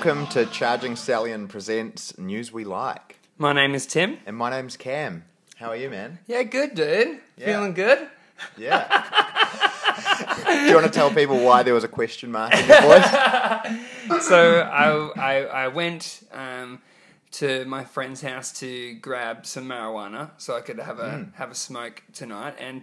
Welcome to Charging Stallion Presents News We Like. My name is Tim. And my name's Cam. How are you, man? Yeah, good, dude. Yeah. Feeling good? Yeah. Do you want to tell people why there was a question mark in your voice? so I, I, I went um, to my friend's house to grab some marijuana so I could have a Mm. have a smoke tonight, and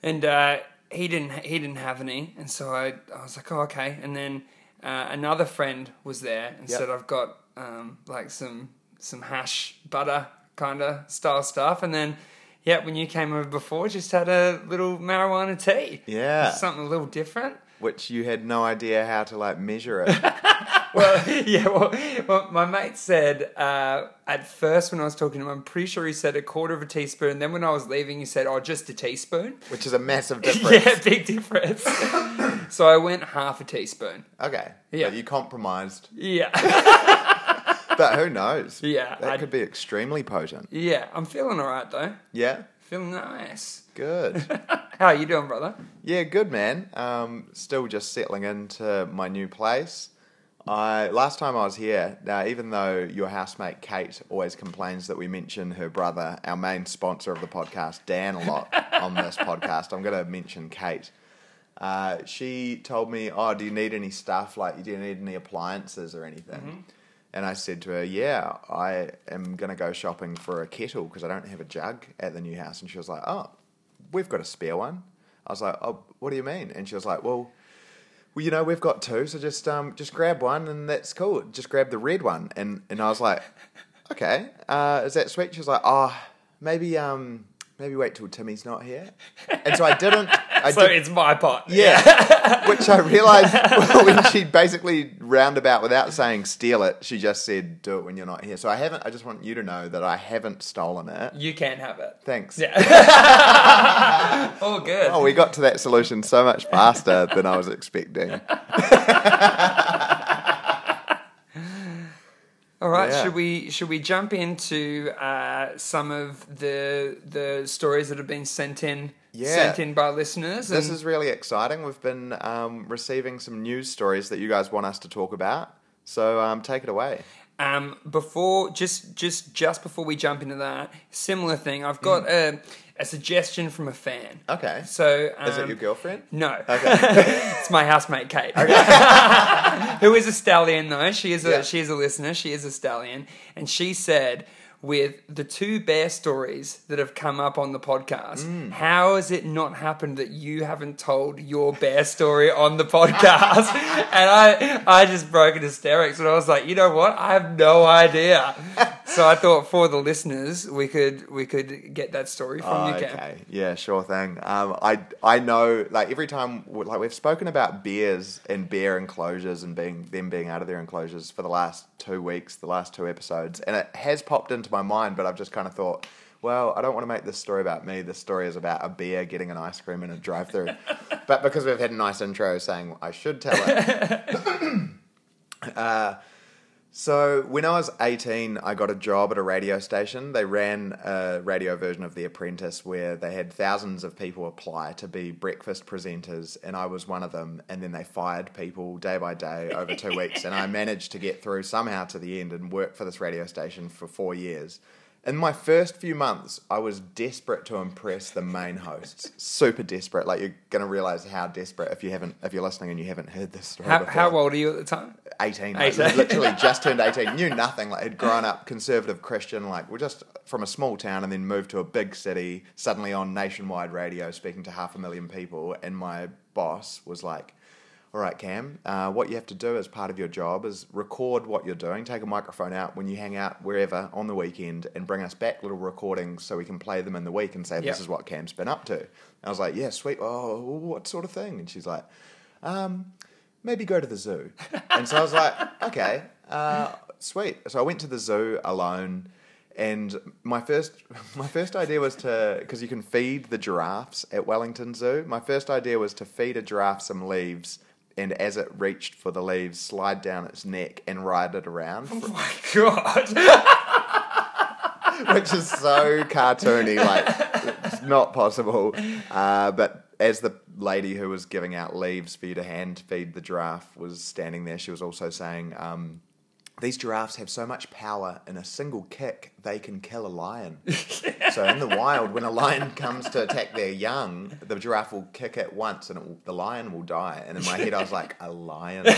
and uh, he didn't he didn't have any, and so I I was like, oh okay, and then uh, another friend was there and Yep. said I've got um, like some some hash butter kind of style stuff, and then. Yeah, when you came over before, just had a little marijuana tea. Yeah. something a little different. Which you had no idea how to like measure it. well, yeah, well, well, my mate said uh, at first when I was talking to him, I'm pretty sure he said a quarter of a teaspoon. Then when I was leaving, he said, "Oh, just a teaspoon." Which is a massive difference. yeah, big difference. so I went half a teaspoon. Okay. Yeah. But you compromised. Yeah, But who knows? Yeah, That I- could be extremely potent. yeah. I'm feeling all right though. Yeah. Feeling nice. Good. How are you doing, brother? Yeah, good man. Um, still just settling into my new place. I last time I was here. Now, even though your housemate Kate always complains that we mention her brother, our main sponsor of the podcast, Dan, a lot on this podcast, I'm going to mention Kate. Uh, she told me, "Oh, do you need any stuff? Like, do you need any appliances or anything?" And I said to her, "Yeah, I am going to go shopping for a kettle because I don't have a jug at the new house." And she was like, "Oh, we've got a spare one." I was like, "Oh, what do you mean?" And she was like, "Well, well, you know, we've got two, so just um, just grab one, and that's cool. Just grab the red one." And and I was like, "Okay, uh, is that sweet?" She was like, "Oh, maybe um, maybe wait till Timmy's not here." And so I didn't. I so did, it's my pot. yeah, which I realized when she basically roundabout without saying steal it, she just said do it when you're not here. So I haven't. I just want you to know that I haven't stolen it. You can have it. Thanks. Yeah. All good. Oh, we got to that solution so much faster than I was expecting. All right, Yeah. should we should we jump into uh, some of the the stories that have been sent in Yeah. sent in by listeners? This is really exciting. We've been um, receiving some news stories that you guys want us to talk about. So um, take it away. um, before just just just before we jump into that similar thing. I've got a, a suggestion from a fan. Okay. So um, Is it your girlfriend? No, Okay. it's my housemate Kate, Okay. who is a stallion though. She is a Yeah. she is a listener. She is a stallion, and she said. With the two bear stories that have come up on the podcast, Mm. how has it not happened that you haven't told your bear story on the podcast? and I, I just broke in hysterics, and I was like, you know what? I have no idea. so I thought for the listeners, we could we could get that story from Oh, you, Cam. okay. Yeah, sure thing. Um, I I know like every time like we've spoken about bears and bear enclosures and being them being out of their enclosures for the last two weeks, the last two episodes, and it has popped into my mind, but I've just kind of thought. Well, I don't want to make this story about me. This story is about a beer getting an ice cream in a drive-through. but because we've had a nice intro saying I should tell it, uh, So when I was 18, I got a job at a radio station. They ran a radio version of The Apprentice where they had thousands of people apply to be breakfast presenters, and I was one of them. And then they fired people day by day over two weeks, and I managed to get through somehow to the end and work for this radio station for four years. In my first few months, I was desperate to impress the main hosts. Super desperate. Like you're gonna realize how desperate if you haven't, if you're listening and you haven't heard this story. How, before. how old are you at the time? 18, like, 18. literally just turned 18, knew nothing, like had grown up conservative Christian, like we're just from a small town and then moved to a big city, suddenly on nationwide radio speaking to half a million people. And my boss was like, all right, Cam, uh, what you have to do as part of your job is record what you're doing, take a microphone out when you hang out wherever on the weekend and bring us back little recordings so we can play them in the week and say, Yep. this is what Cam's been up to. And I was like, yeah, sweet. Oh, what sort of thing? And she's like, um, maybe go to the zoo. And so I was like, okay, uh, sweet. So I went to the zoo alone. And my first, my first idea was to, because you can feed the giraffes at Wellington Zoo. My first idea was to feed a giraffe some leaves, and as it reached for the leaves, slide down its neck and ride it around, Oh my god! which is so cartoony, like it's not possible. Uh, but as the lady who was giving out leaves for you to hand feed the giraffe was standing there. She was also saying, um, "These giraffes have so much power. In a single kick, they can kill a lion. so in the wild, when a lion comes to attack their young, the giraffe will kick it once, and it will, the lion will die." And in my head, I was like, "A lion."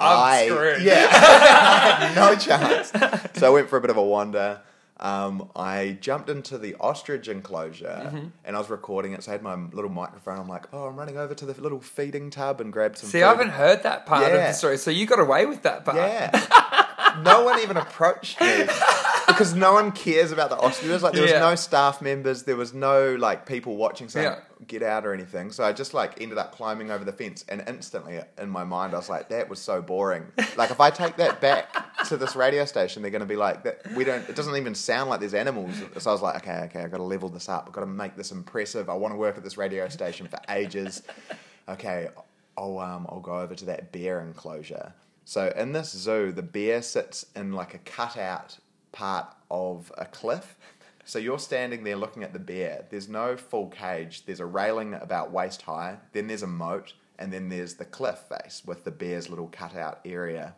I, screwed. Yeah, I no chance. So I went for a bit of a wander. Um, I jumped into the ostrich enclosure Mm-hmm. and I was recording it. So I had my little microphone. I'm like, oh, I'm running over to the little feeding tub and grabbed some See, food. I haven't heard that part of the story, so you got away with that part. Yeah. no one even approached me because no one cares about the ostriches. Like there was Yeah. no staff members, there was no like people watching saying Yeah. get out or anything. So I just like ended up climbing over the fence, and instantly in my mind I was like, that was so boring. Like if I take that back to this radio station, they're going to be like, that we don't. It doesn't even sound like there's animals. So I was like, okay, okay, I've got to level this up. I've got to make this impressive. I want to work at this radio station for ages. Okay, I'll um, I'll go over to that bear enclosure. So in this zoo, the bear sits in like a cutout part of a cliff. So you're standing there looking at the bear. There's no full cage. There's a railing about waist high. Then there's a moat, and then there's the cliff face with the bear's little cutout area.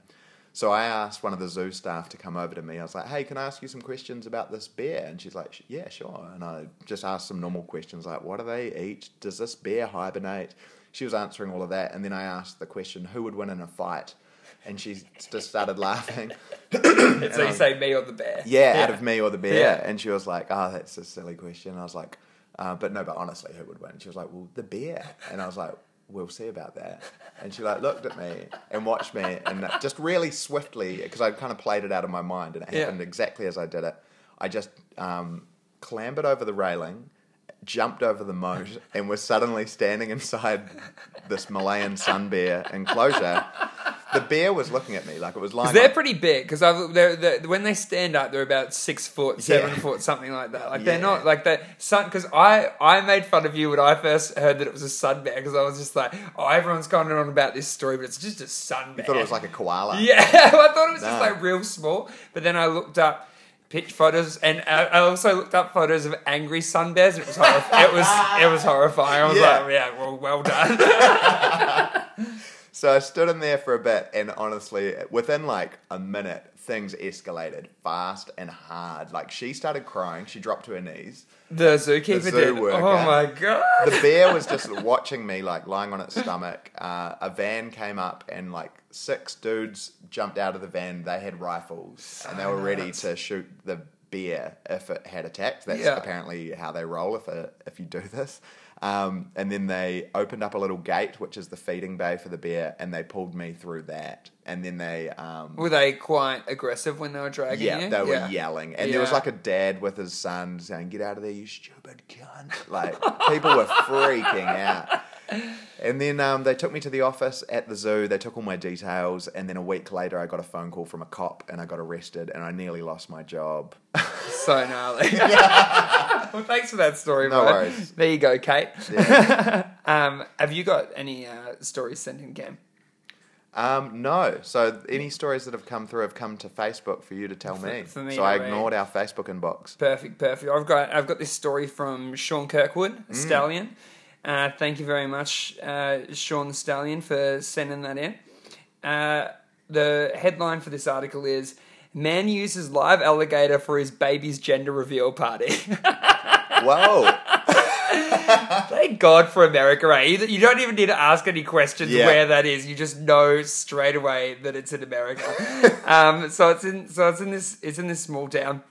So I asked one of the zoo staff to come over to me. I was like, "Hey, can I ask you some questions about this bear?" And she's like, "Yeah, sure." And I just asked some normal questions like, "What do they eat? Does this bear hibernate?" She was answering all of that, and then I asked the question, "Who would win in a fight?" And she just started laughing. So you say me or the bear? Yeah, out of me or the bear. Yeah. And she was like, "Oh, that's a silly question." I was like, uh, "But no, but honestly, who would win?" She was like, "Well, the bear." And I was like, "We'll see about that." And she like looked at me and watched me, and just really swiftly, because I kind of played it out of my mind, and it Yeah. happened exactly as I did it. I just um, clambered over the railing. Jumped over the moat and was suddenly standing inside this Malayan sun bear enclosure. The bear was looking at me like it was lying. They're on- pretty big because when they stand up, they're about six foot, seven Yeah. foot, something like that. Like they're Yeah. not like that. Sun because I I made fun of you when I first heard that it was a sun bear because I was just like, oh, everyone's going on about this story, but it's just a sun bear. I thought it was like a koala. Yeah, I thought it was just No. like real small. But then I looked up pitch photos, and I I also looked up photos of angry sun bears. And it was horrif- it was it was horrifying. I was Yeah. like, yeah, well, well done. So I stood in there for a bit, and honestly, within like a minute, things escalated fast and hard. Like she started crying, she dropped to her knees. the zookeeper The zoo did. worker. Oh my god! The bear was just watching me, like lying on its stomach. Uh, a van came up, and like six dudes jumped out of the van. They had rifles, and they were ready to shoot the bear if it had attacked. That's Yeah. apparently how they roll if it, if you do this. Um, and then they opened up a little gate, which is the feeding bay for the bear, and they pulled me through that. And then they, um, Were they quite aggressive when they were dragging yeah, you? they were yelling, and there was like a dad with his son saying, "Get out of there, you stupid cunt!" Like people were freaking out. And then um, they took me to the office at the zoo. They took all my details, and then a week later, I got a phone call from a cop, and I got arrested, and I nearly lost my job. So gnarly. well, thanks for that story, No bro. worries. There you go, Kate. um, have you got any uh, stories sent in, Cam? Um, no. So any stories that have come through have come to Facebook for you to tell me. for me so I ignored our Facebook inbox. Perfect, perfect. I've got I've got this story from Sean Kirkwood, Mm. a stallion. Uh, thank you very much, uh, Sean the Stallion, for sending that in. Uh, the headline for this article is Man uses live alligator for his baby's gender reveal party. Whoa. Thank God for America, right? You, don't even need to ask any questions Yeah. where that is. You just know straight away that it's in America. um, so it's in so it's in this it's in this small town,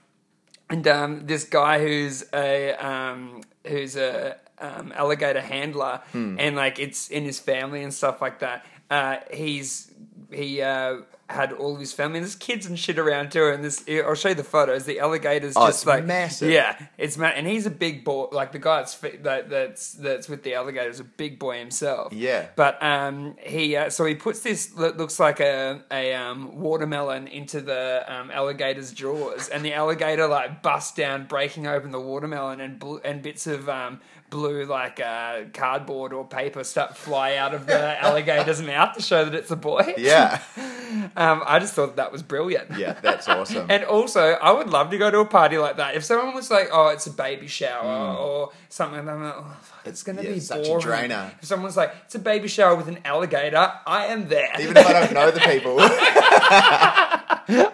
and um, this guy who's a um, who's a um, alligator handler, and like it's in his family and stuff like that. Uh, he's he uh, had all of his family and there's kids and shit around too. And this I'll show you the photos. The alligators Oh, just like massive. Yeah, it's ma- and he's a big boy. Like the guy that's that, that's that's with the alligator is a big boy himself. Yeah. But um, he uh, so he puts this looks like a a um, watermelon into the um, alligator's jaws, and the alligator like busts down, breaking open the watermelon, and bl- and bits of um, blue like uh, cardboard or paper start fly out of the alligator's mouth to show that it's a boy. Yeah. Um, I just thought that was brilliant. Yeah, that's awesome. And also, I would love to go to a party like that. If someone was like, "Oh, it's a baby shower" Mm. or something, I'm like, "Oh, fuck, it's going to yeah, be such a drainer. If someone's like, "It's a baby shower with an alligator," I am there. Even if I don't know the people.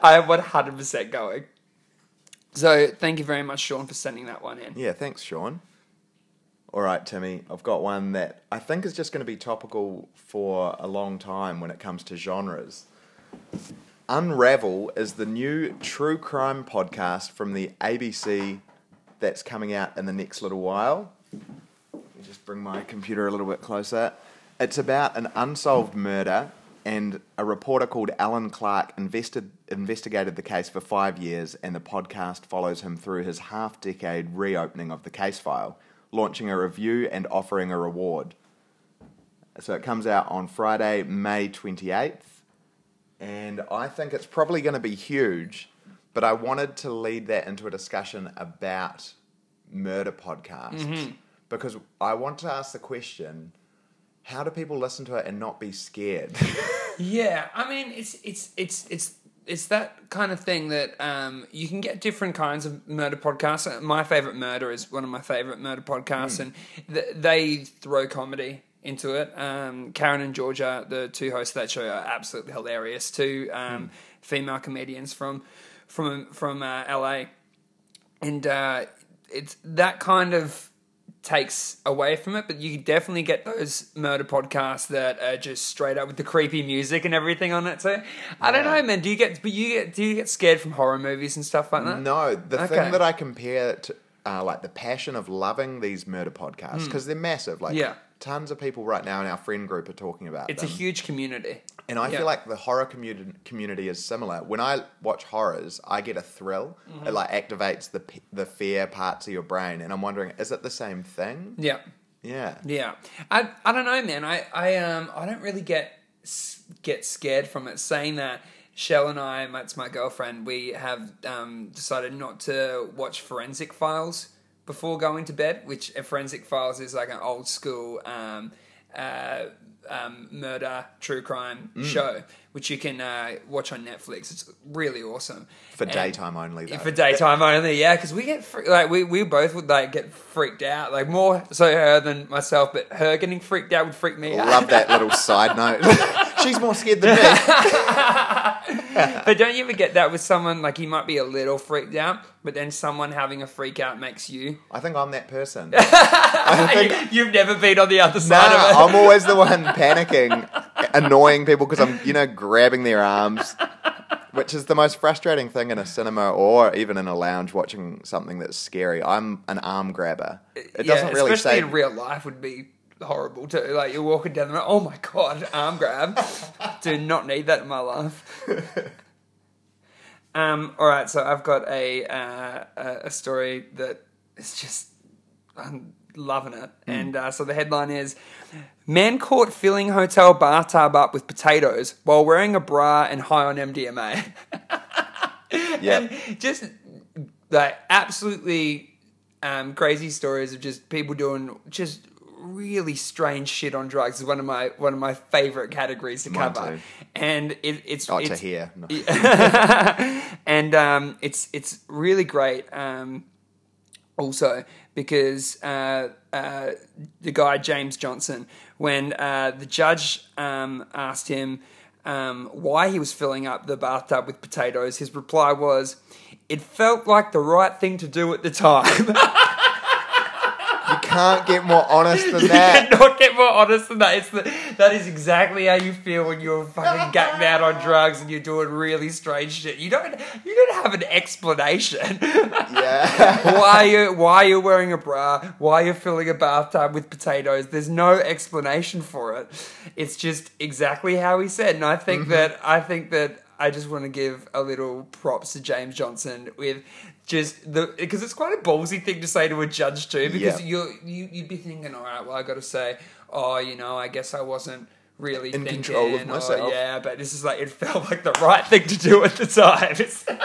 I am 100 percent going. So, thank you very much, Sean, for sending that one in. yeah, thanks, Sean. All right, Timmy, I've got one that I think is just going to be topical for a long time when it comes to genres. Unravel is the new true crime podcast from the ABC that's coming out in the next little while. Let me just bring my computer a little bit closer. It's about an unsolved murder, and a reporter called Allan Clarke invested, investigated the case for five years, and the podcast follows him through his half decade reopening of the case file, launching a review and offering a reward. So it comes out on Friday, May 28th, and I think it's probably going to be huge, but I wanted to lead that into a discussion about murder podcasts mm-hmm. because I want to ask the question how do people listen to it and not be scared? Yeah, I mean, it's it's it's it's it's that kind of thing that um, you can get different kinds of murder podcasts. Uh, My favorite murder is one of my favorite murder podcasts, and th- they throw comedy into it. Um, Karen and Georgia, the two hosts of that show, are absolutely hilarious. Two um, female comedians from from from uh, LA, and uh, it's that kind of takes away from it, but you definitely get those murder podcasts that are just straight up with the creepy music and everything on it. So I don't know, man. Do you get? But you get? Do you get scared from horror movies and stuff like that? no, the Okay. thing that I compare to uh, like the passion of loving these murder podcasts because they're massive. Like Hmm. Yeah. Tons of people right now in our friend group are talking about It's a huge community. And I Yeah. feel like the horror community community is similar. When I watch horrors, I get a thrill. Mm-hmm. It like activates the the fear parts of your brain, and I'm wondering, is it the same thing? Yeah. Yeah. Yeah, I I don't know, man. I I um I don't really get get scared from it. Saying that, Shell and I, that's my girlfriend, we have um, decided not to watch Forensic Files before going to bed. Which Forensic Files is like an old school um, uh, um, murder true crime Mm. show, which you can uh, watch on Netflix. It's really awesome For And- daytime only, though. for daytime only, yeah, because we get fre- like we, we both would like get freaked out, like more so her than myself, but her getting freaked out would freak me out. Love that little side note. She's more scared than me. But don't you ever get that with someone like you might be a little freaked out, but then someone having a freak out makes you? I think I'm that person. I think You've never been on the other Nah, side of it. I'm always the one panicking, annoying people because I'm, you know, grabbing their arms, which is the most frustrating thing in a cinema or even in a lounge watching something that's scary. I'm an arm grabber. It doesn't really especially say. in real life would be horrible too. Like you're walking down the road, oh my god, arm grab. Do not need that in my life. Um, all right, so I've got a uh, a a story that is just I'm loving it, and uh, so the headline is: Man caught filling hotel bathtub up with potatoes while wearing a bra and high on MDMA. yeah. And just like absolutely um, crazy stories of just people doing just really strange shit on drugs is one of my one of my favorite categories to Mine cover, too. and it, it's Oh, it's, to hear. No. and um, it's it's really great. Um, also, because uh, uh, the guy James Johnson, when uh, the judge um, asked him um, why he was filling up the bathtub with potatoes, his reply was, "It felt like the right thing to do at the time." You can't get more honest than that. You cannot get more honest than that. It's the, that is exactly how you feel when you're fucking gacked out on drugs and you're doing really strange shit. You don't you don't have an explanation. Yeah. why you why you're wearing a bra, why you're filling a bathtub with potatoes. There's no explanation for it. It's just exactly how he said. And I think mm-hmm. that I think that I just want to give a little props to James Johnson with just the because it's quite a ballsy thing to say to a judge too. Because Yeah. you're, you you'd be thinking, all right, well I got to say, oh, you know, I guess I wasn't really In thinking, control of myself. yeah, but this is like it felt like the right thing to do at the time. It's,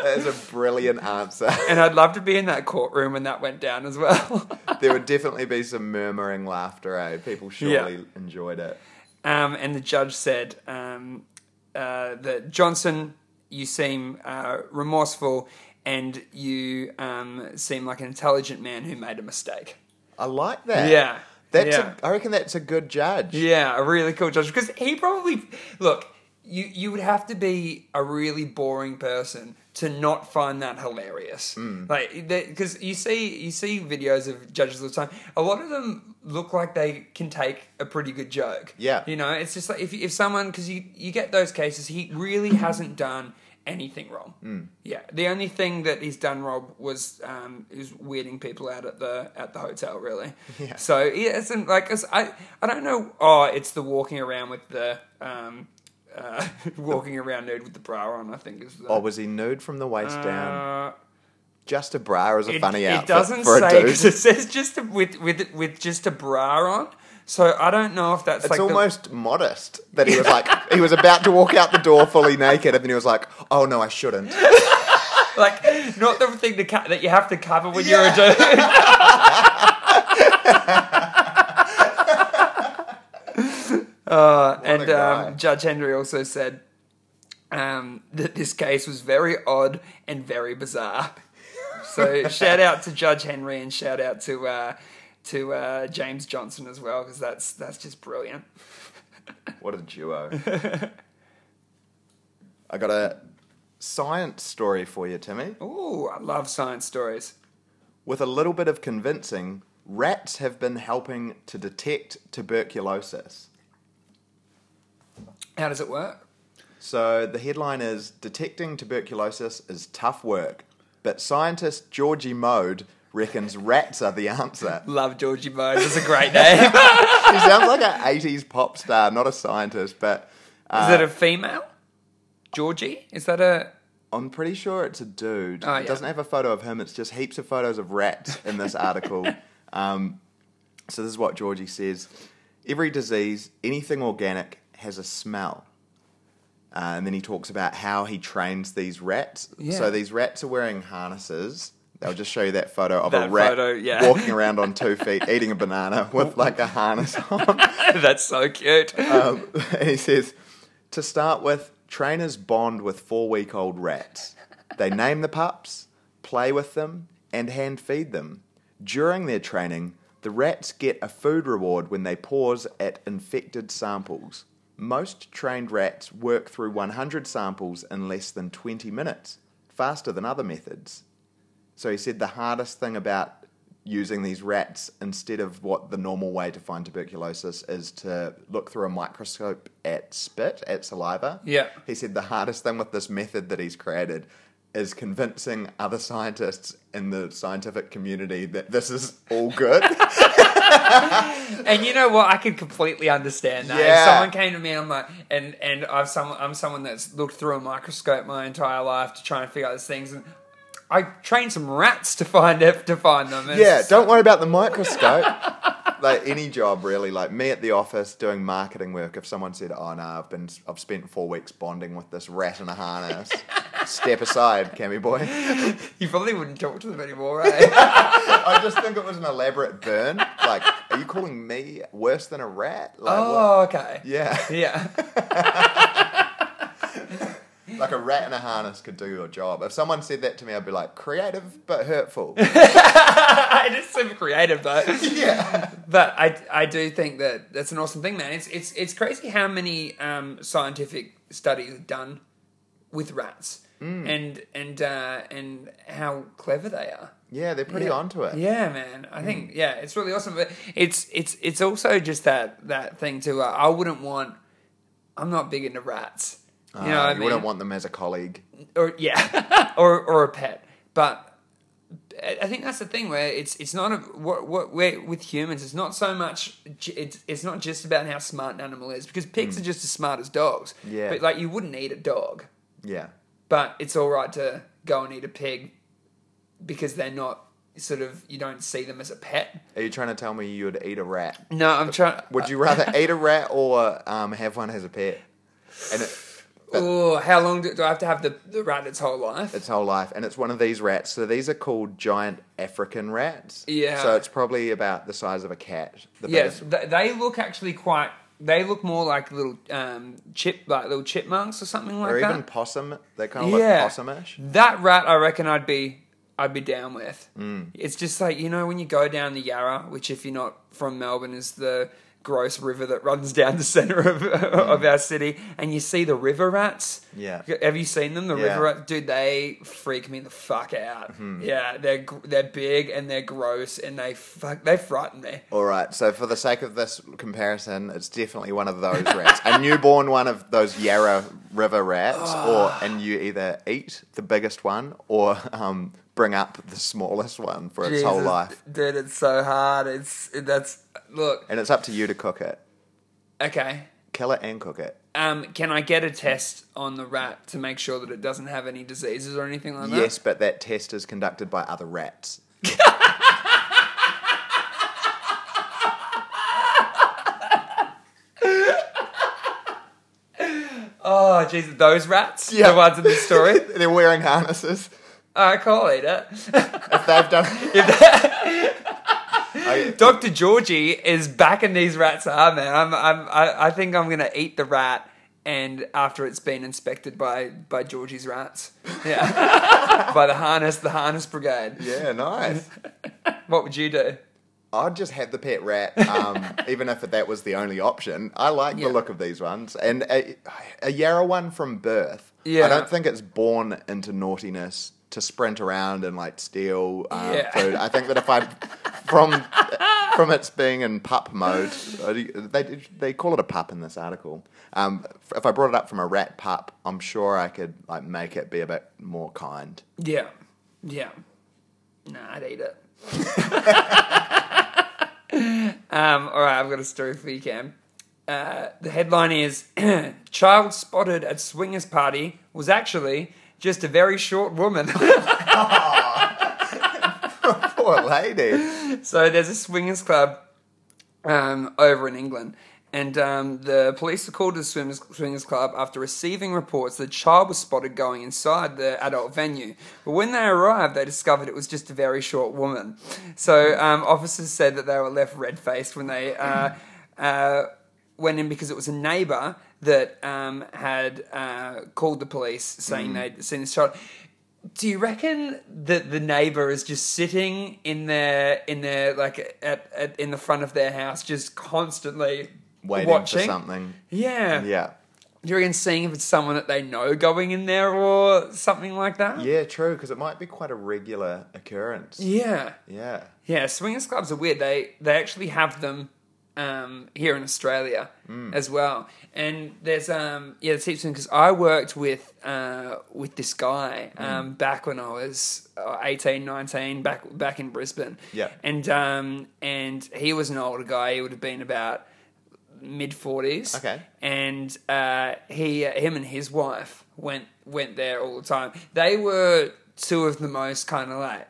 That is a brilliant answer. and I'd love to be in that courtroom when that went down as well. there would definitely be some murmuring laughter, eh? People surely enjoyed it. Um, and the judge said, um, uh, that Johnson, you seem uh, remorseful and you um, seem like an intelligent man who made a mistake. I like that. Yeah. That's Yeah. A, I reckon that's a good judge. Yeah, a really cool judge because he probably look. You you would have to be a really boring person to not find that hilarious. Mm. Like because you see you see videos of judges all the time. A lot of them look like they can take a pretty good joke. Yeah. you know, it's just like if if someone because you you get those cases, he really hasn't done anything wrong. Mm. Yeah, the only thing that he's done wrong was um, is weirding people out at the at the hotel. Really. Yeah. So yeah, it's like I I don't know. Oh, it's the walking around with the um, uh, walking around nude with the bra on. I think is. The, Or was he nude from the waist down? uh, Just a bra is a it, funny it outfit doesn't for a say dude. because it says just a, with with with just a bra on. So I don't know if that's It's like the- almost modest that he was like he was about to walk out the door fully naked, and then he was like, "Oh no, I shouldn't." like not the thing to that you have to cover when you're a dude. uh, and um, Judge Henry also said um, that this case was very odd and very bizarre. So shout out to Judge Henry and shout out to uh, to uh, James Johnson as well because that's that's just brilliant. What a duo! I got a science story for you, Timmy. Ooh, I love science stories. With a little bit of convincing, rats have been helping to detect tuberculosis. How does it work? So the headline is Detecting tuberculosis is tough work, but scientist Georgie Mode reckons rats are the answer. Love Georgie Mode. It's a great name. he sounds like an 80s pop star, not a scientist, but uh, Is it a female? Georgie? Is that a I'm pretty sure it's a dude. Oh, It doesn't have a photo of him, it's just heaps of photos of rats in this article. um, so this is what Georgie says. Every disease, anything organic, has a smell. Uh, and then he talks about how he trains these rats. Yeah. So these rats are wearing harnesses. They'll just show you that photo of a rat photo, yeah. walking around on two feet, eating a banana with like a harness on. That's so cute. Um, and he says, to start with, trainers bond with four week old rats. They name the pups, play with them, and hand feed them. During their training, the rats get a food reward when they pause at infected samples. Most trained rats work through 100 samples in less than 20 minutes, faster than other methods. So he said the hardest thing about using these rats instead of what the normal way to find tuberculosis is to look through a microscope at spit, at saliva. Yeah. He said the hardest thing with this method that he's created is convincing other scientists in the scientific community that this is all good. And you know what? I could completely understand that. Yeah. If someone came to me, I'm like, and and I've someone, I'm someone that's looked through a microscope my entire life to try and figure out these things, and I trained some rats to find it to find them. Yeah, don't worry about the microscope. like any job, really. Like me at the office doing marketing work. If someone said, "Oh no, I've been, I've spent four weeks bonding with this rat in a harness," step aside, Cammy boy. You probably wouldn't talk to them anymore, right? Eh? I just think it was an elaborate burn. Like, are you calling me worse than a rat? Like, what? oh, okay. yeah. Yeah. Like a rat in a harness could do your job. If someone said that to me, I'd be like, creative but hurtful. it is super creative though. yeah. But I, I do think that that's an awesome thing, man. It's it's it's crazy how many um, scientific studies done with rats, and and uh, and how clever they are. Yeah, they're pretty yeah. onto it. Yeah, man. I think yeah, it's really awesome. But it's it's it's also just that that thing too. Uh, I wouldn't want. I'm not big into rats. You know Uh, what I you mean? wouldn't want them as a colleague. or yeah, or or a pet. But I think that's the thing where it's it's not a what what where with humans it's not so much it's it's not just about how smart an animal is because pigs are just as smart as dogs. Mm. Yeah. but like you wouldn't eat a dog, Yeah. but it's all right to go and eat a pig because they're not sort of you don't see them as a pet. Are you trying to tell me you would eat a rat? No, I'm trying. Would you rather eat a rat or um, have one as a pet? And it, Oh, how long do, do I have to have the, the rat its whole life? its whole life, and it's one of these rats. So these are called giant African rats. Yeah. So it's probably about the size of a cat. The Yes, th- they look actually quite they look more like little um, chip, like little chipmunks or something like or that. even possum. They kind of Yeah. look possumish. That rat, I reckon, I'd be, I'd be down with. Mm. It's just like you know when you go down the Yarra, which if you're not from Melbourne is the gross river that runs down the center of of our city, and you see the river rats. Yeah. Have you seen them? The Yeah. River rats, dude, they freak me the fuck out. Yeah, they're gr- they're big and they're gross and they fuck they frighten me. All right. So for the sake of this comparison, it's definitely one of those rats, a newborn one of those Yarra River rats, or and you either eat the biggest one or um, bring up the smallest one for its whole life, dude. It's so hard. It's that's look and it's up to you to cook it, okay. kill it and cook it. Um, can I get a test on the rat to make sure that it doesn't have any diseases or anything like that? Yes, but that test is conducted by other rats. Oh, jeez, those rats? Yeah. The ones in the story? They're wearing harnesses. I can't eat it. If they've done, I- Dr. Georgie is backing these rats hard, man. I'm, I'm, I, I think I'm going to eat the rat and after it's been inspected by, by Georgie's rats. Yeah. by the harness, the harness brigade. yeah, nice. What would you do? I'd just have the pet rat, um, even if that was the only option. I like Yeah. the look of these ones, and a, a Yarra one from birth. Yeah. I don't think it's born into naughtiness to sprint around and like steal um, Yeah. food. I think that if I from from its being in pup mode, uh, they they call it a pup in this article. Um, if I brought it up from a rat pup, I'm sure I could like make it be a bit more kind. Yeah. Yeah. Nah, I'd eat it. um, all right, I've got a story for you, Cam. Uh, the headline is Child spotted at swingers party was actually just a very short woman. Poor lady. so there's a swingers club um, over in England. And um, the police were called to the swingers, swingers club after receiving reports that a child was spotted going inside the adult venue. But when they arrived, they discovered it was just a very short woman. So um, officers said that they were left red faced when they uh, uh, went in because it was a neighbour that um, had uh, called the police saying they'd seen this child. Do you reckon that the neighbor is just sitting in their in their like at, at in the front of their house, just constantly Waiting watching for something. Yeah. Yeah. Do you reckon seeing if it's someone that they know going in there or something like that? Yeah, true, because it might be quite a regular occurrence. Yeah. Yeah. Yeah, swingers clubs are weird. They they actually have them um, here in Australia as well. And there's um yeah, it's heaps because I worked with uh, with this guy um, back when I was uh, 18, 19, back back in Brisbane. Yeah. And um and he was an older guy. He would have been about mid forties. Okay. And uh, he, him, and his wife went went there all the time. They were two of the most kind of like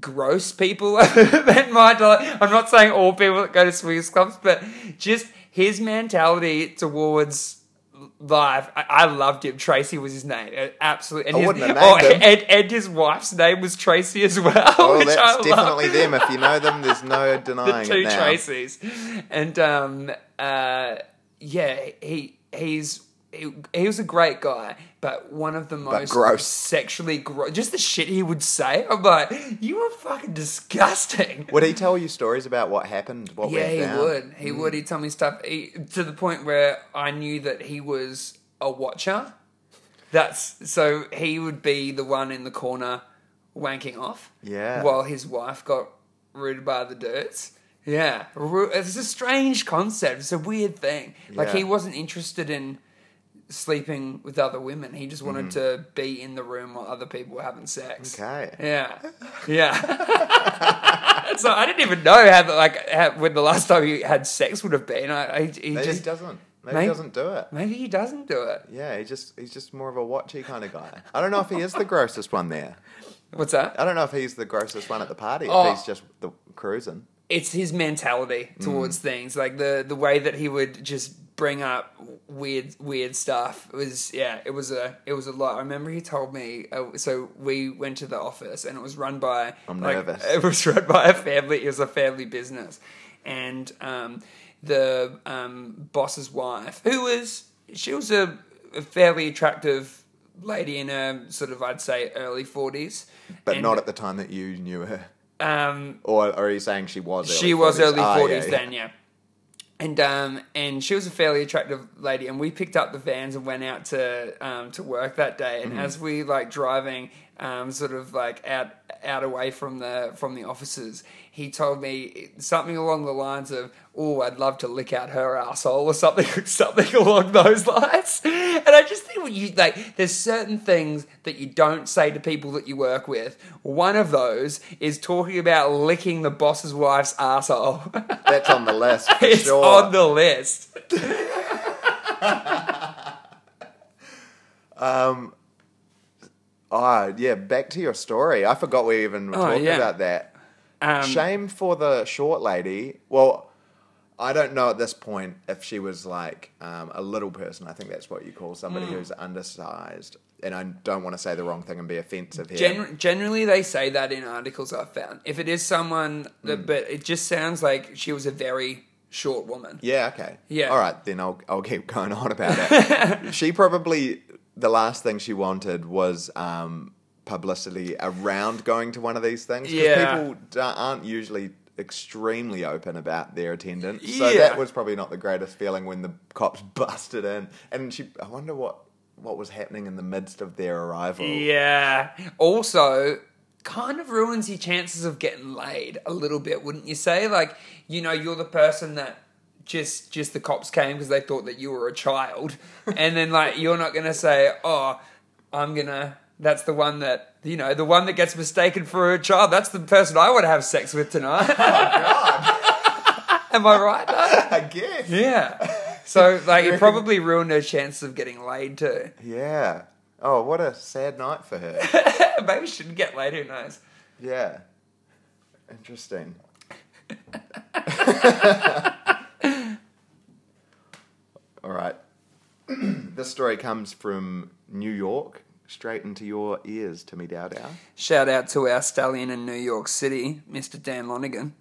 gross people that might. ever met in my life. I'm not saying all people that go to swingers clubs, but just his mentality towards life. I, I loved him. Tracy was his name. Absolutely. And I his, wouldn't have oh, and, and his wife's name was Tracy as well. Oh, which I that's love definitely them. If you know them, there's no the denying two it now. Tracys, and um, uh, yeah, he he's he, he was a great guy, but one of the most gross. sexually gross. Just the shit he would say, I'm like, you are fucking disgusting. Would he tell you stories about what happened? What Yeah, he down? would. He would. Mm. He'd tell me stuff he, to the point where I knew that he was a watcher. That's so he would be the one in the corner wanking off. Yeah. While his wife got rooted by the dirts. Yeah, it's a strange concept. It's a weird thing. Like Yeah. he wasn't interested in sleeping with other women. He just wanted mm-hmm. to be in the room while other people were having sex. Okay. Yeah, yeah. so I didn't even know how like how, when the last time he had sex would have been. I, I he Maybe just he doesn't. Maybe Maybe- he doesn't do it. maybe he doesn't do it. Yeah, he just he's just more of a watchy kind of guy. I don't know if he is the grossest one there. What's that? I don't know if he's the grossest one at the party. Oh. If he's just the cruising. It's his mentality towards things, like the the way that he would just bring up weird weird stuff. It was yeah, it was a it was a lot. I remember he told me. Uh, so we went to the office, and it was run by. I'm like, nervous. It was run by a family. It was a family business, and um, the um, boss's wife, who was she was a, a fairly attractive lady in her sort of I'd say early forties, But not at the time that you knew her. Um, Or, or are you saying she was early she was 40s? early Ah, forties yeah. then, yeah. And um, and she was a fairly attractive lady, and we picked up the vans and went out to um, to work that day. Mm-hmm. And as we like driving, um, sort of like out out away from the from the offices, he told me something along the lines of, "Oh, I'd love to lick out her asshole" or something something along those lines. And I just think you like, there's certain things that you don't say to people that you work with. One of those is talking about licking the boss's wife's asshole. That's on the list for it's sure. on the list. um. Ah, yeah, back to your story. I forgot we even were Oh, talking yeah. about that. Um, Shame for the short lady. Well, I don't know at this point if she was like um, a little person. I think that's what you call somebody Hmm. who's undersized. And I don't want to say the wrong thing and be offensive here. Gen- generally, they say that in articles I've found. If it is someone, that, Hmm. but it just sounds like she was a very short woman. Yeah, okay. Yeah. All right, then I'll I'll keep going on about it. she probably the last thing she wanted was um, publicity around going to one of these things. Yeah. people d- aren't usually extremely open about their attendance. So Yeah. that was probably not the greatest feeling when the cops busted in. And she, I wonder what what was happening in the midst of their arrival. Yeah. Also, kind of ruins your chances of getting laid a little bit, wouldn't you say? Like, you know, you're the person that just just the cops came because they thought that you were a child, and then like you're not gonna say, "Oh, I'm gonna." That's the one that you know, the one that gets mistaken for a child. That's the person I want to have sex with tonight. Oh God! Am I right? Though? I guess. Yeah. So like, it probably ruined her chances of getting laid too. Yeah. Oh, what a sad night for her. Maybe she didn't get laid. Who knows? Yeah. Interesting. All right. this story comes from New York, straight into your ears, Timmy Dowdow. Shout out to our stallion in New York City, Mr. Dan Lonigan.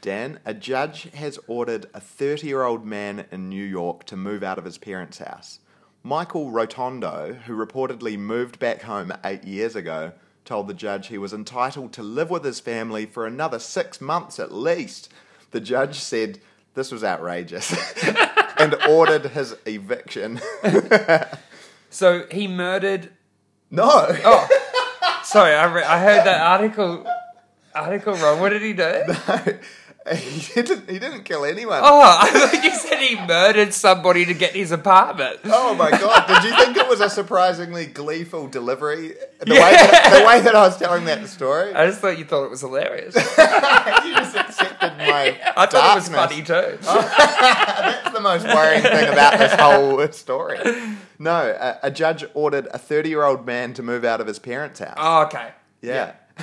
Dan, a judge has ordered a 30 year old man in New York to move out of his parents' house. Michael Rotondo, who reportedly moved back home eight years ago, told the judge he was entitled to live with his family for another six months at least. The judge said this was outrageous and ordered his eviction. So he murdered. No! Oh, sorry, I, re- I heard that article article wrong. What did he do? No, he, didn't, he didn't kill anyone. Oh, I thought you said he murdered somebody to get his apartment. Oh my god! Did you think it was a surprisingly gleeful delivery? The, Yeah. way, that, the way that I was telling that story, I just thought you thought it was hilarious. you just accepted my. I thought it was funny too. That's the most worrying thing about this whole story. No, a, a judge ordered a 30-year-old man to move out of his parents' house. Oh, okay. yeah.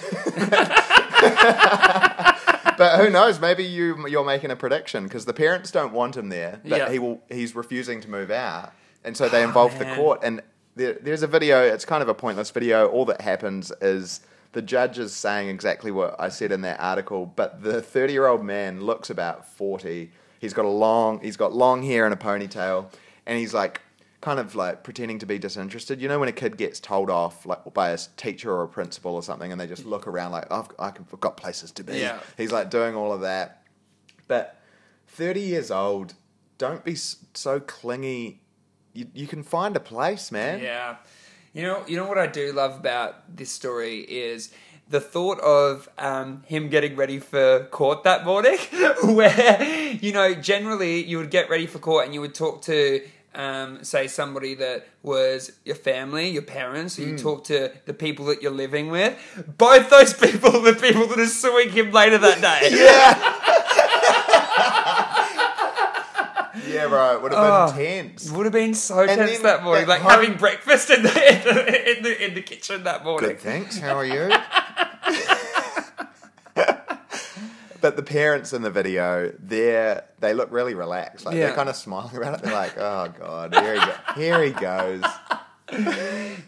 but who knows? Maybe you you're making a prediction because the parents don't want him there, but Yeah. he will. He's refusing to move out, and so they oh, involve the man. court. And there, there's a video. It's kind of a pointless video. All that happens is the judge is saying exactly what I said in that article, but the 30 year old man looks about 40. He's got a long. He's got long hair and a ponytail, and he's like. Kind of like pretending to be disinterested. You know when a kid gets told off like by a teacher or a principal or something, and they just look around like, "I've, I can, I've got places to be." Yeah. He's like doing all of that. But 30 years old, don't be so clingy. You, you can find a place, man. Yeah. You know, you know what I do love about this story is the thought of um, him getting ready for court that morning, where you know generally you would get ready for court and you would talk to. Um, say somebody that was your family, your parents, or you talk to the people that you're living with. Both those people, the people that are suing him later that day. Yeah, bro. It would have Oh. been tense. Would have been so And tense that morning, that like home- having breakfast in the, in the in the in the kitchen that morning. Good, thanks. How are you? The parents in the video, they're they look really relaxed. Like Yeah. they're kind of smiling about it. They're like, "Oh God, here he go. Here he goes."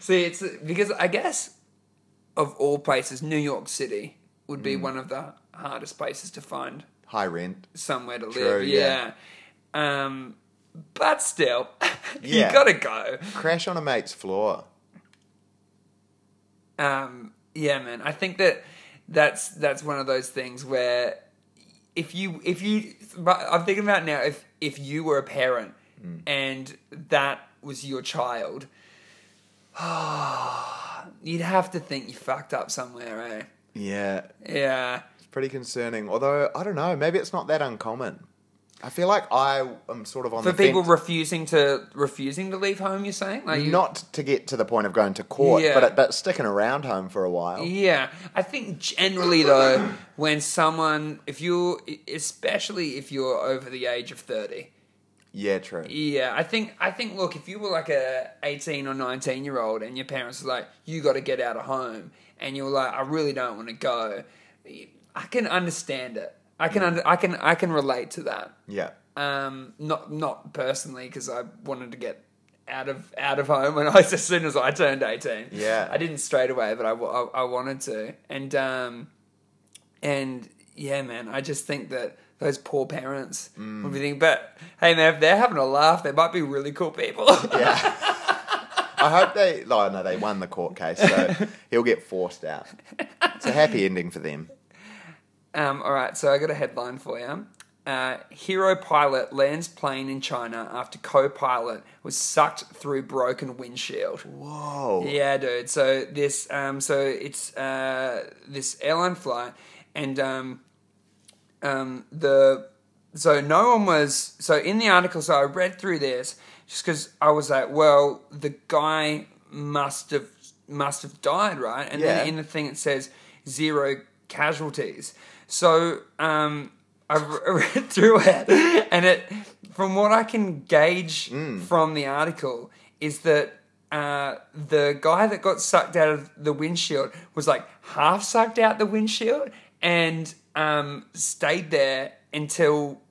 See, it's because I guess of all places, New York City would Mm. be one of the hardest places to find High rent. somewhere to True, live. yeah. Yeah. Um, but still, Yeah. you gotta go. Crash on a mate's floor. Um, yeah, man. I think that that's that's one of those things where if you if you but I'm thinking about now if if you were a parent and that was your child, you'd have to think you fucked up somewhere, eh? Yeah, Yeah. it's pretty concerning. Although I don't know, maybe it's not that uncommon. I feel like I am sort of on For the people fence. refusing to refusing to leave home, you're saying? Like you, not to get to the point of going to court, Yeah. but but sticking around home for a while. Yeah, I think generally though, when someone, if you, especially if you're over the age of thirty, Yeah, true. yeah, I think, I think, look, if you were like a eighteen or nineteen year old and your parents were like, you got to get out of home, and you're like, I really don't want to go, I can understand it. I can, under, I can, I can relate to that. Yeah, Um, not not personally because I wanted to get out of out of home when I as soon as I turned eighteen. Yeah. I didn't straight away, but I, I, I wanted to, and um, and yeah, man, I just think that those poor parents Mm. would be thinking, but hey, man, if they're having a laugh, they might be really cool people. yeah. I hope they. Oh no, they won the court case, so he'll get forced out. It's a happy ending for them. Um, all right, so I got a headline for you. Uh, hero pilot lands plane in China after co-pilot was sucked through broken windshield. Whoa. Yeah, dude. So this, um, so it's uh, this airline flight, and um, um, the so no one was so in the article. So I read through this just because I was like, well, the guy must have must have died, right? And Yeah. then in the thing it says zero casualties. So um, I read through it, and it from what I can gauge from the article is that uh, the guy that got sucked out of the windshield was like half sucked out the windshield and um, stayed there until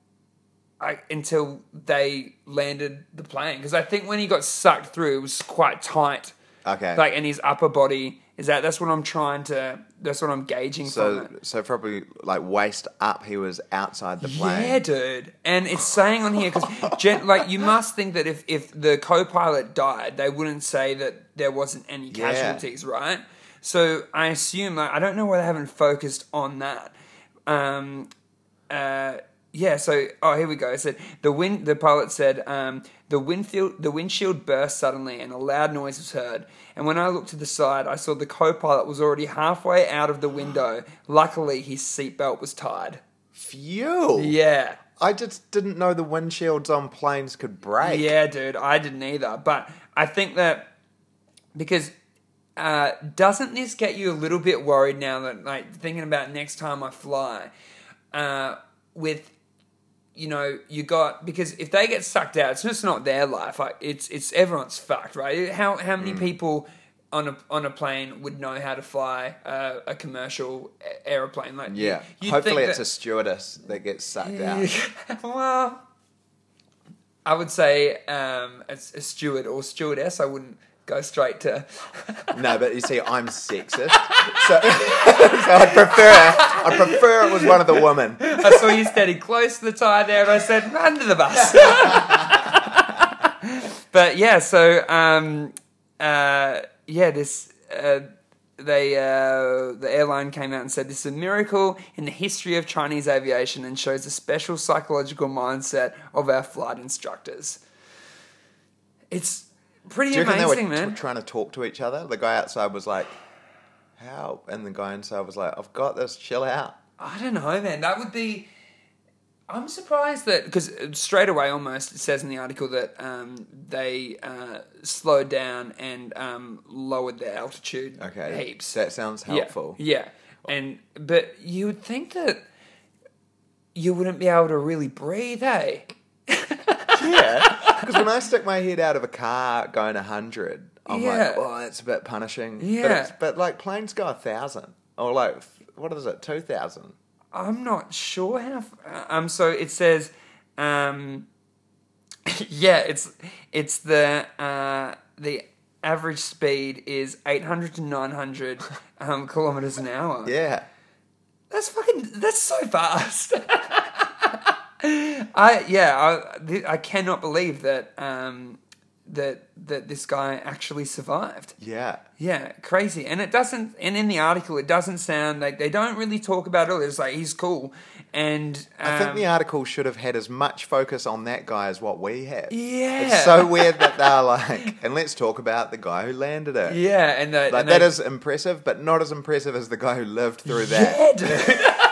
I, until they landed the plane. Because I think when he got sucked through it was quite tight. Okay. like and his upper body is that that's what I'm trying to that's what I'm gauging from so it. so probably like waist up, he was outside the plane. Yeah, dude. And it's saying on here because, like, you must think that if if the co-pilot died, they wouldn't say that there wasn't any Yeah. casualties, right? So I assume, like, I don't know why they haven't focused on that. Um, uh, yeah. So, oh, here we go. It said the wind. The pilot said um, the windshield the windshield burst suddenly and a loud noise was heard. And when I looked to the side, I saw the co-pilot was already halfway out of the window. Luckily, his seatbelt was tied. Phew. Yeah. I just didn't know the windshields on planes could break. Yeah, dude, I didn't either. But I think that because uh, doesn't this get you a little bit worried now that like thinking about next time I fly uh, with you know you got because if they get sucked out, it's just not their life. Like, it's it's everyone's fucked, right? How how Mm. many people on a on a plane would know how to fly uh, a commercial a- aeroplane? Like Yeah. Hopefully it's that- a stewardess that gets sucked out. well, I would say um, a, a steward or stewardess. I wouldn't go straight to. No, but you see, I'm sexist, so, so I prefer I prefer it was one of the women. I saw you standing close to the tie there, and I said, "Run to the bus." but yeah, so um, uh, yeah, this. Uh, they uh, the airline came out and said this is a miracle in the history of Chinese aviation and shows the special psychological mindset of our flight instructors. It's pretty Do you reckon they were amazing, t- man. trying to talk to each other? The guy outside was like, "How?" And the guy inside was like, "I've got this. Chill out." I don't know, man. That would be. I'm surprised that because straight away, almost it says in the article that um, they uh, slowed down and um, lowered their altitude Okay, heaps. That sounds Yeah, helpful. Yeah, and but you would think that you wouldn't be able to really breathe, eh? Yeah, because when I stick my head out of a car going hundred, I'm Yeah. like, "Oh, that's a bit punishing." but, Yeah. it's, but like planes go a thousand or like what is it, two thousand? I'm not sure how. f- Um, so it says, um, yeah, it's it's the uh, the average speed is 800 to 900 um, kilometers an hour. Yeah, That's fucking. That's so fast. I yeah, I I cannot believe that um that that this guy actually survived. Yeah. Yeah, crazy. And it doesn't and in the article it doesn't sound like they don't really talk about it. It's like he's cool. And um, I think the article should have had as much focus on that guy as what we have. Yeah. It's so weird that they're like, and let's talk about the guy who landed it. Yeah, and the, Like, and that they- is impressive, but not as impressive as the guy who lived through that. Yeah,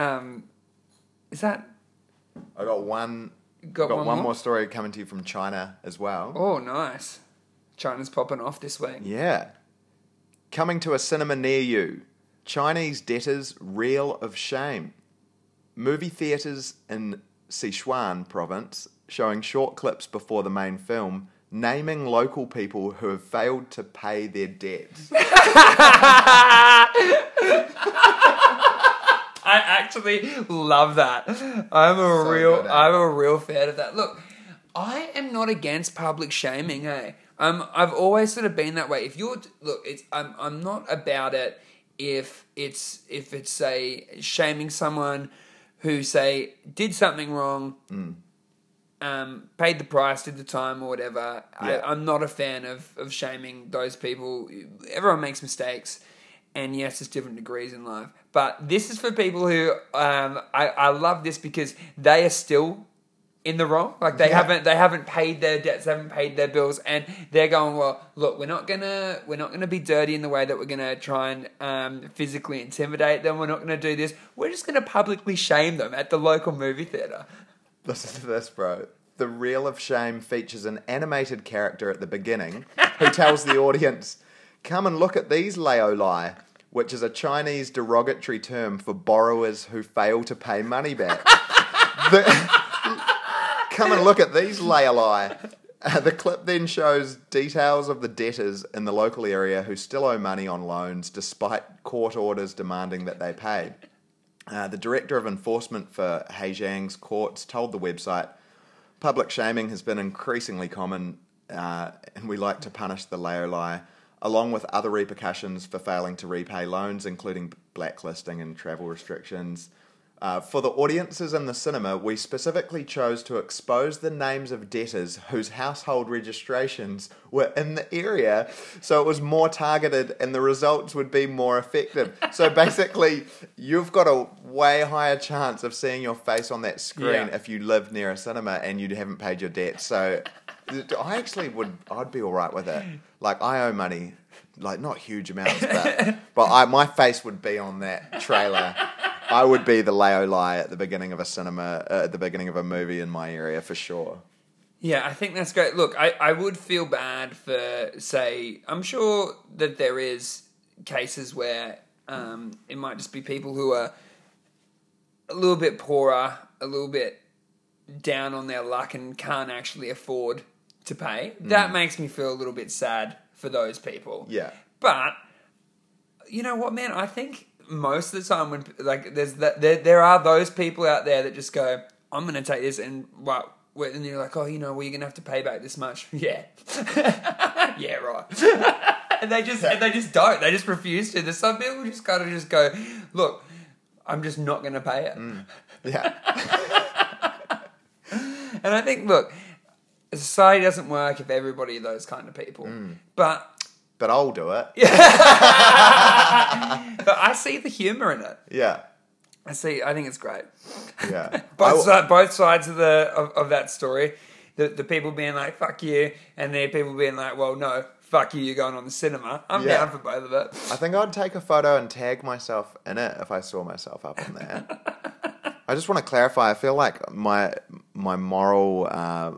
um is that I got one. got, got one, one, more? more story coming to you from China as well. Oh, nice. China's popping off this week. Yeah. Coming to a cinema near you. Chinese debtors reel of shame. Movie theatres in Sichuan province showing short clips before the main film, naming local people who have failed to pay their debts. I actually love that. I'm a So real eh? I'm a real fan of that. Look, I am not against public shaming, hey. Um I've always sort of been that way. If you're look, it's I'm I'm not about it if it's if it's say shaming someone who say did something wrong Mm. um, paid the price, did the time or whatever. Yeah. I, I'm not a fan of, of shaming those people. Everyone makes mistakes, and yes, there's different degrees in life. But this is for people who um, I, I love this because they are still in the wrong. Like they Yeah. haven't they haven't paid their debts, they haven't paid their bills, and they're going, well, look, we're not gonna we're not gonna be dirty in the way that we're gonna try and um, physically intimidate them. We're not gonna do this. We're just gonna publicly shame them at the local movie theater. Listen to this, bro. The Reel of Shame features an animated character at the beginning who tells the audience, Come and look at these Laolai, which is a Chinese derogatory term for borrowers who fail to pay money back. The- Come and look at these Laolai. Uh, the clip then shows details of the debtors in the local area who still owe money on loans despite court orders demanding that they pay. Uh, the director of enforcement for Hejiang's courts told the website public shaming has been increasingly common, uh, and we like to punish the Laolai, along with other repercussions for failing to repay loans, including blacklisting and travel restrictions. Uh, for the audiences in the cinema, we specifically chose to expose the names of debtors whose household registrations were in the area so it was more targeted and the results would be more effective. So basically, you've got a way higher chance of seeing your face on that screen Yeah. if you live near a cinema and you haven't paid your debt. So I actually would, I'd be all right with it. Like, I owe money. Like not huge amounts, but but I, my face would be on that trailer. I would be the Laolai at the beginning of a cinema, uh, at the beginning of a movie in my area for sure. Yeah, I think that's great. Look, I, I would feel bad for, say, I'm sure that there is cases where um, it might just be people who are a little bit poorer, a little bit down on their luck and can't actually afford to pay. Mm. That makes me feel a little bit sad for those people. Yeah. But you know what, man? I think most of the time when like there's that there there are those people out there that just go, I'm to take this and what. And you're like, oh, you know, well, you're gonna have to pay back this much. Yeah, yeah, right. and they just and they just don't. They just refuse to. There's some people who just kind of just go, look, I'm just not gonna pay it. Mm. Yeah. And I think, look, society doesn't work if everybody are those kind of people. But But I'll do it. but I see the humor in it. Yeah. I see. I think it's great. Yeah. Both w- both sides of the of, of that story. The the people being like "fuck you," and the people being like, "Well, no, fuck you. You're going on the cinema." I'm Yeah. down for both of it. I think I'd take a photo and tag myself in it if I saw myself up on there. I just want to clarify. I feel like my my moral uh,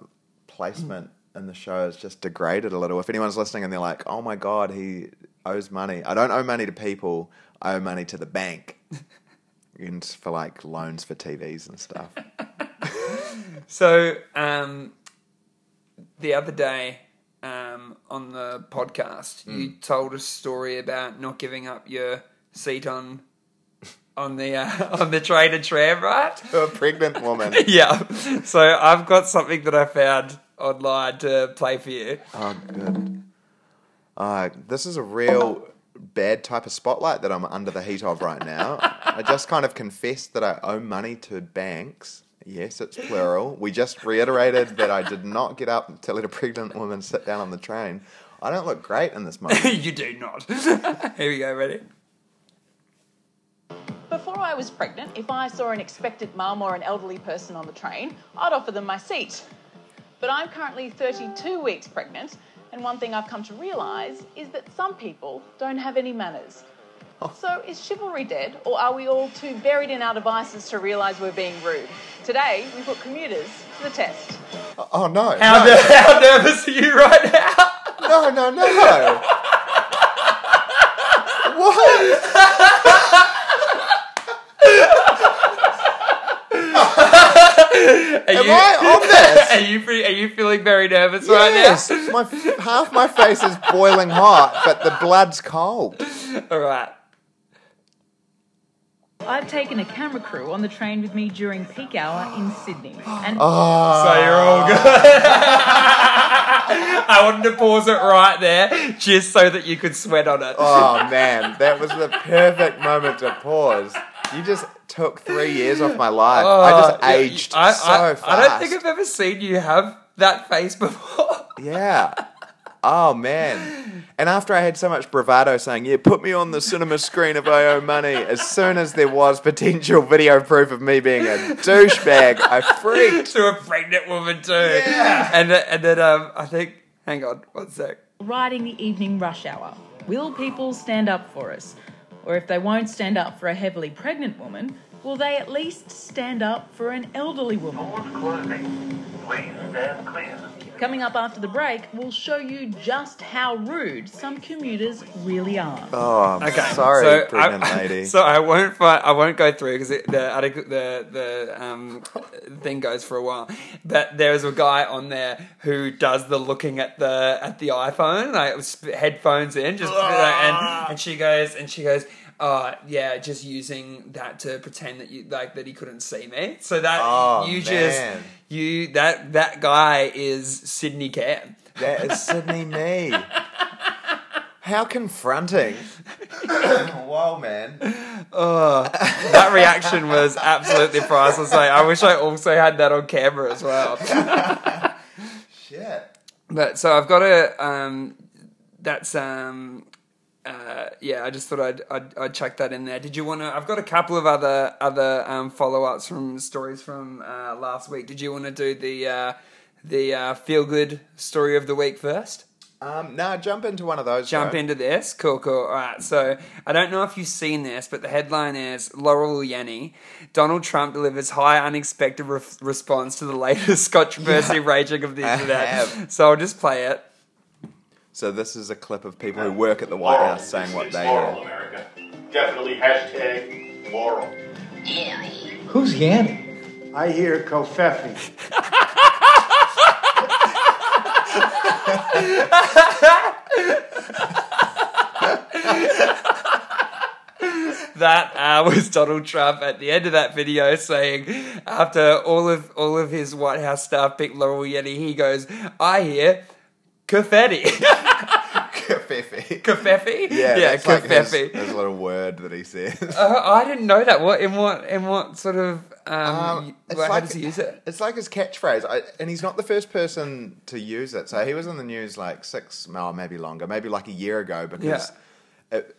placement in the show is just degraded a little. If anyone's listening and they're like, "Oh my god, he owes money," I don't owe money to people. I owe money to the bank, and for like loans for TVs and stuff. So um, the other day um, on the podcast, Hmm. you told a story about not giving up your seat on on the uh, on the train and tram, right? To a pregnant woman. yeah. So I've got something that I found online to play for you. Oh, good. Uh, this is a real bad type of spotlight that I'm under the heat of right now. I just kind of confessed that I owe money to banks. Yes, it's plural. We just reiterated that I did not get up to let a pregnant woman sit down on the train. I don't look great in this moment. you do not. Here we go. Ready? Before I was pregnant, if I saw an expectant mum or an elderly person on the train, I'd offer them my seat. But I'm currently 32 weeks pregnant, and one thing I've come to realise is that some people don't have any manners. Oh. So is chivalry dead, or are we all too buried in our devices to realise we're being rude? Today, we put commuters to the test. Oh, oh no! How, no, ner- how nervous are you right now? no, no, no! what? Are Am you, I on this? Are you free, are you feeling very nervous right now? my half my face is boiling hot, but the blood's cold. All right. I've taken a camera crew on the train with me during peak hour in Sydney. And Oh, So you're all good. I wanted to pause it right there just so that you could sweat on it. oh man, that was the perfect moment to pause. You just took three years off my life. I just aged I, so I, fast. I don't think I've ever seen you have that face before. Yeah. Oh man. And after I had so much bravado saying, "Yeah, put me on the cinema screen if I owe money," as soon as there was potential video proof of me being a douchebag, I freaked. to a pregnant woman too. Yeah. And then, and then um, I think, hang on, one sec. riding the evening rush hour. Will people stand up for us? Or if they won't stand up for a heavily pregnant woman, will they at least stand up for an elderly woman? Please stand clear. Coming up after the break, we'll show you just how rude some commuters really are. Oh, I'm Okay, sorry, so pregnant I, lady. So I won't find, I won't go through because the article, the the um, thing goes for a while. But there's a guy on there who does the looking at the at the iPhone, like headphones in, just and and she goes and she goes. Oh yeah, just using that to pretend that you like that he couldn't see me. So that Oh, you man. just you that that guy is Sydney Cam. That is Sydney me. How confronting. wow, man. That reaction was absolutely priceless. Like, I wish I also had that on camera as well. Shit. But so I've got a um, that's um, uh, yeah. I just thought I'd, I'd I'd chuck that in there. Did you want to? I've got a couple of other other um, follow ups from stories from uh, last week. Did you want to do the uh, the uh, feel good story of the week first? Um, nah, jump into one of those. Jump bro. into this. Cool, cool. All right. So I don't know if you've seen this, but the headline is Laurel Yanny. Donald Trump delivers high unexpected re- response to the latest controversy raging of the I internet. have. So I'll just play it. So this is a clip of people who work at the White House saying what It's they Laurel, hear. America. Definitely hashtag Laurel. Who's Yanny? I hear covfefe. That uh, was Donald Trump at the end of that video saying, after all of all of his White House staff picked Laurel Yanny, he goes, "I hear confetti, Covfefe. confetti, Yeah, yeah, that's like his, confetti." his little word that he says. Uh, I didn't know that. What in what in what sort of um? Um, it's how like- does he use it? It's like his catchphrase, I, and he's not the first person to use it. So he was in the news like six, well, maybe longer, maybe like a year ago, because it,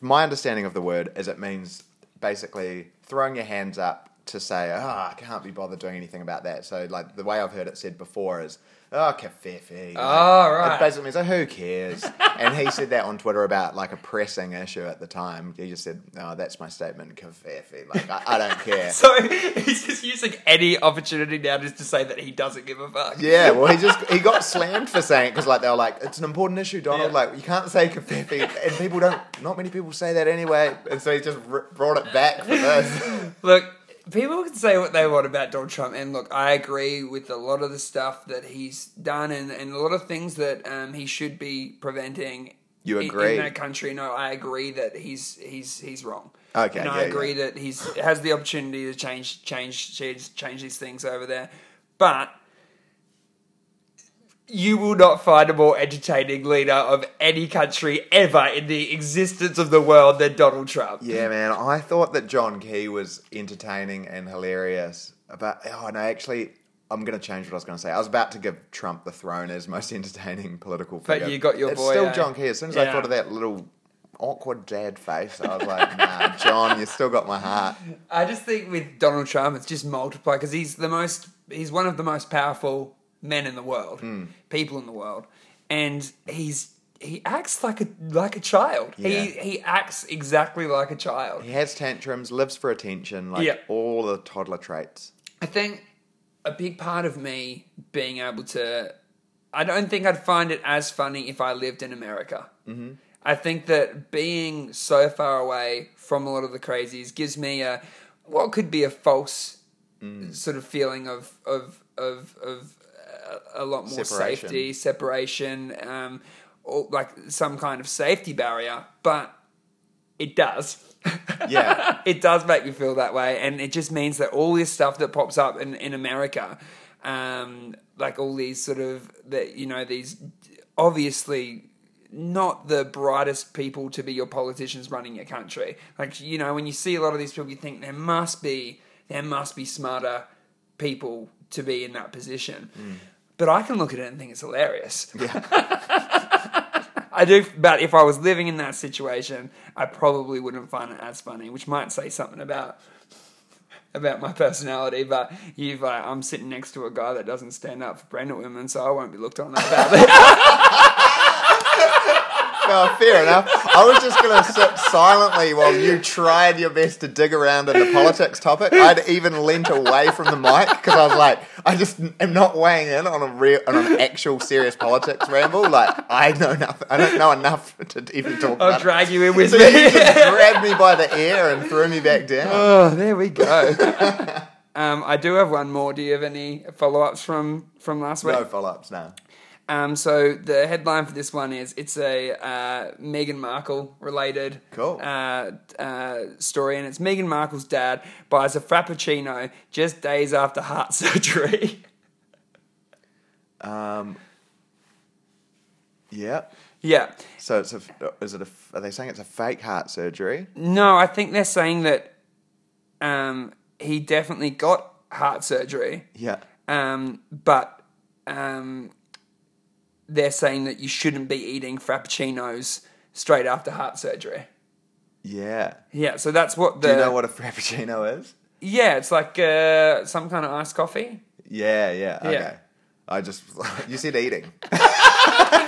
my understanding of the word is it means basically throwing your hands up to say, "Oh, I can't be bothered doing anything about that." So, like the way I've heard it said before is, "Oh, covfefe." Oh, ah, right. It basically means, "Oh, who cares?" and he said that on Twitter about like a pressing issue at the time. He just said, "Oh, that's my statement, covfefe." Like I, I don't care. So he's just using any opportunity now just to say that he doesn't give a fuck. Yeah, well, he just he got slammed for saying it because like they were like, it's an important issue, Donald. Yeah. Like you can't say covfefe, and people don't. Not many people say that anyway, and so he just r- brought it back for this. Look, people can say what they want about Donald Trump, and look, I agree with a lot of the stuff that he's done, and, and a lot of things that um, he should be preventing. You in- agree? in that country? No, I agree that he's he's he's wrong. Okay, and yeah, I agree yeah. that he's has the opportunity to change change change change these things over there, but you will not find a more entertaining leader of any country ever in the existence of the world than Donald Trump. Yeah, man. I thought that John Key was entertaining and hilarious. But oh no, actually, I'm going to change what I was going to say. I was about to give Trump the throne as most entertaining political figure. But you got your it's boy, still eh? John Key. As soon as I thought of that little awkward dad face, I was like, Nah, John, you still got my heart. I just think with Donald Trump, it's just multiplied because he's the most, he's one of the most powerful men in the world, Hmm. people in the world, and he's he acts like a like a child. Yeah. He he acts exactly like a child. He has tantrums, lives for attention, like Yeah. all the toddler traits. I think a big part of me being able to, I don't think I'd find it as funny if I lived in America. Mm-hmm. I think that being so far away from a lot of the crazies gives me a what could be a false sort of feeling of of of of a lot more Separation. safety, separation, um, or like some kind of safety barrier, but it does. Yeah. it does make me feel that way, and it just means that all this stuff that pops up in in America, um, like all these sort of that you know these obviously not the brightest people to be your politicians running your country. Like you know when you see a lot of these people, you think there must be there must be smarter people to be in that position. But I can look at it and think it's hilarious. I do, but if I was living in that situation, I probably wouldn't find it as funny, which might say something about about my personality. But you've, uh, I'm sitting next to a guy that doesn't stand up for pregnant women, so I won't be looked on that badly. No, fair enough. I was just going to sit silently while you tried your best to dig around in the politics topic. I'd even leant away from the mic because I was like, I just am not weighing in on a real, on an actual serious politics ramble. Like, I know nothing. I don't know enough to even talk I'll about. it. drag you in with So me. you just grabbed me by the ear and threw me back down. oh, there we go. um, I do have one more. Do you have any follow ups from from last week? No follow ups now. Um, so the headline for this one is it's a uh, Meghan Markle related Cool. uh, uh, story, and it's Meghan Markle's dad buys a frappuccino just days after heart surgery. Um, yeah. yeah, So it's a. Is it a? Are they saying it's a fake heart surgery? no, I think they're saying that um, he definitely got heart surgery, Yeah. um, but um, they're saying that you shouldn't be eating frappuccinos straight after heart surgery. Yeah. Yeah, so that's what the Do you know what a frappuccino is? Yeah, it's like uh, some kind of iced coffee. Yeah, yeah. Okay. Yeah. I just you said eating.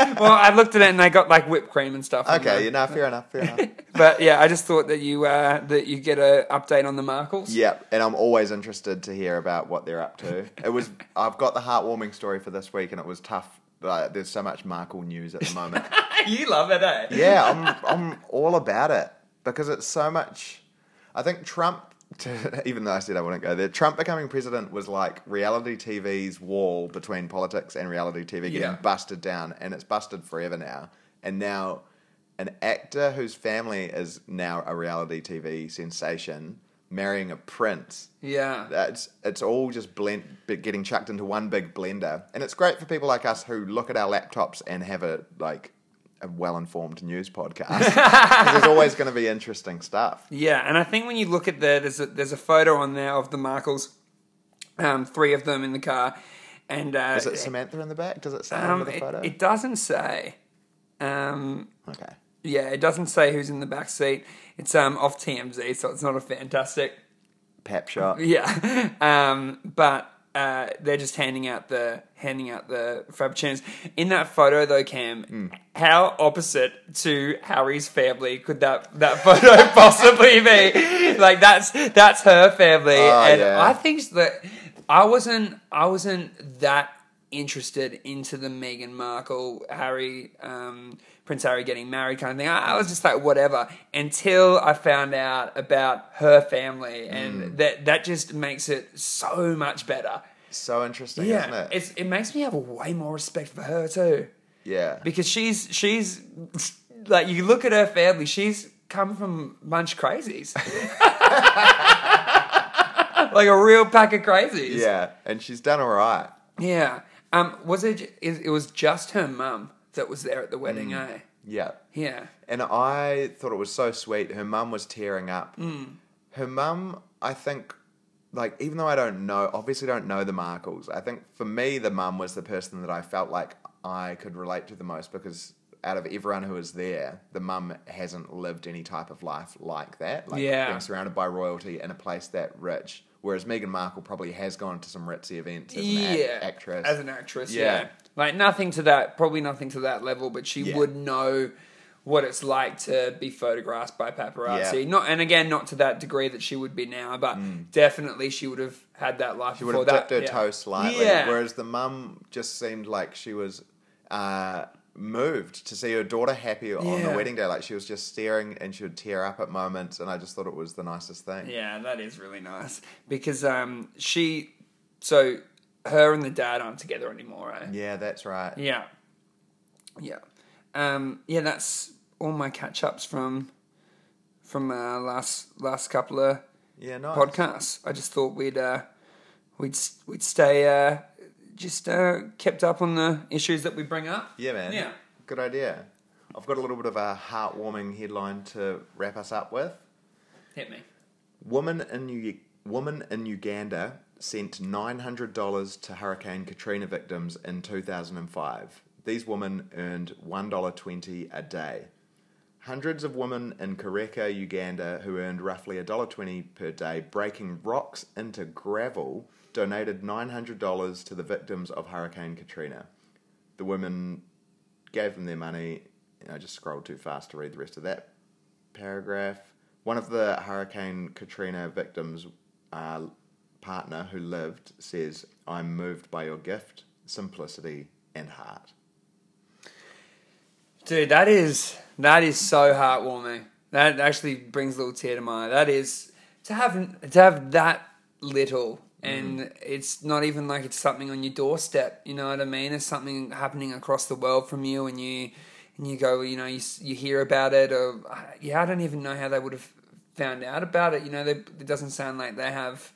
Well, I looked at it and they got like whipped cream and stuff. Okay, you know, fair enough, fair enough. But yeah, I just thought that you uh, that you get a update on the Markles. Yeah, and I'm always interested to hear about what they're up to. It was I've got the heartwarming story for this week, and it was tough. Like, there's so much Markle news at the moment. you love it, eh? yeah, I'm I'm all about it because it's so much. I think Trump. To, even though I said I wouldn't go there, Trump becoming president was like reality TV's wall between politics and reality TV getting Yeah. busted down, and it's busted forever now. And now, an actor whose family is now a reality TV sensation marrying a prince Yeah. It's it's all just blend, getting chucked into one big blender, and it's great for people like us who look at our laptops and have a like a well-informed news podcast. there's always going to be interesting stuff. Yeah, and I think when you look at the there's a, there's a photo on there of the Markles, um, three of them in the car, and uh, Is it Samantha in the back? Does it say um, under the it, photo? it doesn't say. Um, okay. Yeah, it doesn't say who's in the back seat. It's um off TMZ, so it's not a fantastic Pap shot. Yeah, um, but uh, they're just handing out the handing out the frappuccinos. In that photo, though, Cam, Hmm. how opposite to Harry's family could that that photo possibly be? Like that's that's her family, Oh, and yeah. I think that I wasn't I wasn't that interested into the Meghan Markle Harry um, Prince Harry getting married kind of thing. I, I was just like whatever until I found out about her family, and that that just makes it so much better. So interesting, isn't Yeah, it? it's, it makes me have a way more respect for her too, yeah. because she's she's like you look at her family, she's come from a bunch of crazies. like a real pack of crazies. yeah, and she's done all right. Yeah. Um, was it? It it was just her mum that was there at the wedding, Mm. eh? Yeah. Yeah. And I thought it was so sweet. Her mum was tearing up. Mm. Her mum, I think, like, even though I don't know, obviously don't know the Markles, I think for me, the mum was the person that I felt like I could relate to the most because out of everyone who was there, the mum hasn't lived any type of life like that. Like, Yeah. being surrounded by royalty in a place that rich. Whereas Meghan Markle probably has gone to some ritzy events as an act- actress. as an actress. Yeah. Like nothing to that, probably nothing to that level, but she Yeah. would know what it's like to be photographed by paparazzi. Yeah. Not, and again, not to that degree that she would be now, but definitely she would have had that life. Mm. She would before have that. her yeah. toe slightly, Yeah. whereas the mum just seemed like she was uh, moved to see her daughter happy on the Yeah. wedding day. Like she was just staring and she would tear up at moments, and I just thought it was the nicest thing. Yeah, that is really nice because um, she, so her and the dad aren't together anymore. Eh? Yeah, that's right. Yeah. Yeah. Um, yeah, that's all my catch ups from from uh, last last couple of Yeah, nice. podcasts. I just thought we'd uh, we'd we'd stay uh, just uh, kept up on the issues that we bring up. Yeah, man. Yeah. Good idea. I've got a little bit of a heartwarming headline to wrap us up with. Hit me. Woman in U- woman in Uganda sent nine hundred dollars to Hurricane Katrina victims in two thousand and five. These women earned one dollar twenty a day. Hundreds of women in Kireka, Uganda, who earned roughly a dollar twenty per day, breaking rocks into gravel, donated nine hundred dollars to the victims of Hurricane Katrina. The women gave them their money. I just scrolled too fast to read the rest of that paragraph. One of the Hurricane Katrina victims' uh, partner who lived says, I'm moved by your gift, simplicity, and heart. Dude, that is that is so heartwarming. That actually brings a little tear to my eye. That is to have to have that little, and mm-hmm. it's not even like it's something on your doorstep. You know what I mean? It's something happening across the world from you, and you and you go, you know, you you hear about it, or yeah, I don't even know how they would have found out about it. You know, they, it doesn't sound like they have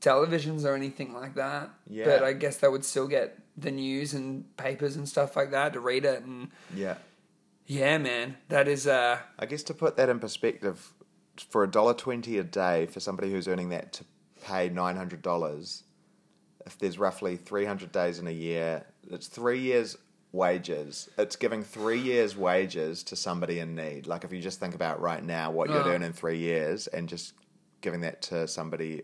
televisions or anything like that. Yeah. But I guess they would still get the news and papers and stuff like that to read it and Yeah. yeah, man, that is uh I guess to put that in perspective, for a dollar twenty a day for somebody who's earning that to pay nine hundred dollars, if there's roughly three hundred days in a year, it's three years wages. It's giving three years wages to somebody in need. Like if you just think about right now what you'd Oh. earn in three years and just giving that to somebody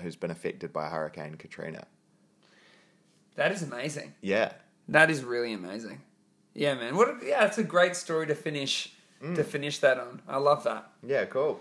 who's been affected by Hurricane Katrina. that is amazing. Yeah. That is really amazing. Yeah, man. What? A, yeah, it's a great story to finish to mm. finish that on. I love that. Yeah, cool.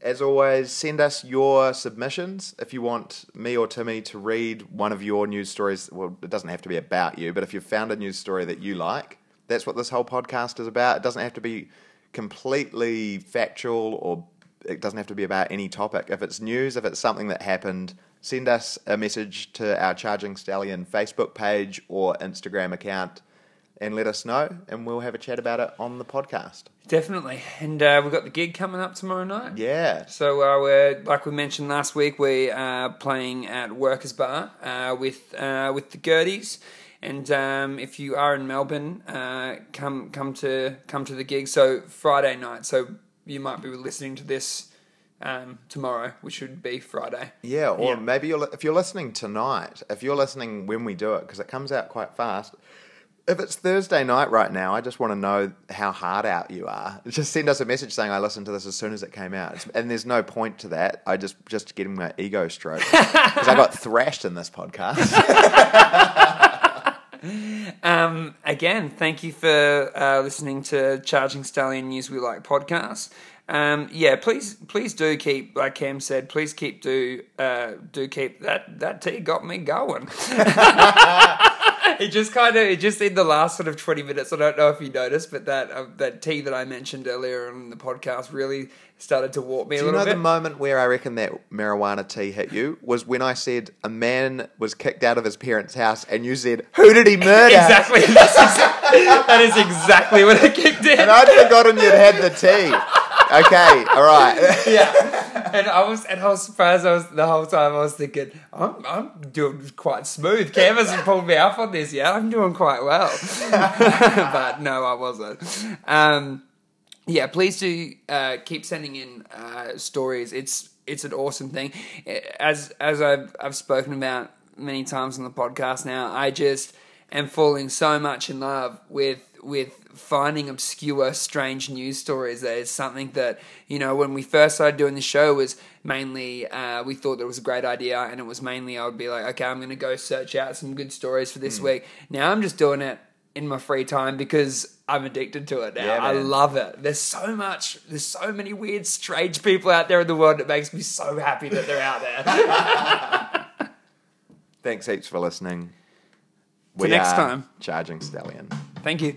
As always, send us your submissions if you want me or Timmy to read one of your news stories. Well, it doesn't have to be about you, but if you've found a news story that you like, that's what this whole podcast is about. It doesn't have to be completely factual or it doesn't have to be about any topic. If it's news, if it's something that happened, send us a message to our Charging Stallion Facebook page or Instagram account and let us know, and we'll have a chat about it on the podcast. Definitely. And uh, we've got the gig coming up tomorrow night. Yeah. So uh, we're like we mentioned last week, we are playing at Workers Bar uh, with uh, with the Gerties. And um, if you are in Melbourne, uh, come come to come to the gig. So Friday night. So you might be listening to this um, tomorrow, which would be Friday. Yeah, or Yeah. maybe you're if you're listening tonight, if you're listening when we do it, because it comes out quite fast. If it's Thursday night right now, I just want to know how hard out you are. Just send us a message saying I listened to this as soon as it came out, It's- and there's no point to that. I just just getting my ego stroked because I got thrashed in this podcast. Um, again, thank you for uh, listening to Charging Stallion News We Like podcast. Um, yeah, please, please do keep, like Cam said, please keep do uh, do keep that that tea got me going. it just kind of, it just in the last sort of twenty minutes. I don't know if you noticed, but that uh, that tea that I mentioned earlier in the podcast really started to warp me a Do you know bit. the moment where I reckon that marijuana tea hit you was when I said a man was kicked out of his parents' house, and you said, "Who did he murder?" exactly, That's exa- that is exactly what it kicked in. And I'd forgotten you'd had the tea. Okay, all right. yeah. And I was and I was surprised. I was the whole time. I was thinking, I'm I'm doing quite smooth. Cam hasn't pulled me up on this yet. I'm doing quite well, but no, I wasn't. Um, yeah, please do uh, keep sending in uh, stories. It's it's an awesome thing. As as I've I've spoken about many times on the podcast now, I just am falling so much in love with with finding obscure, strange news stories. That is something that you know when we first started doing the show was mainly uh, we thought that it was a great idea, and it was mainly I would be like, okay, I'm going to go search out some good stories for this week. Now I'm just doing it in my free time because I'm addicted to it now. Yeah, I love it. There's so much, there's so many weird, strange people out there in the world. It makes me so happy that they're out there. Thanks heaps for listening. Till next are time. Charging Stallion. Thank you.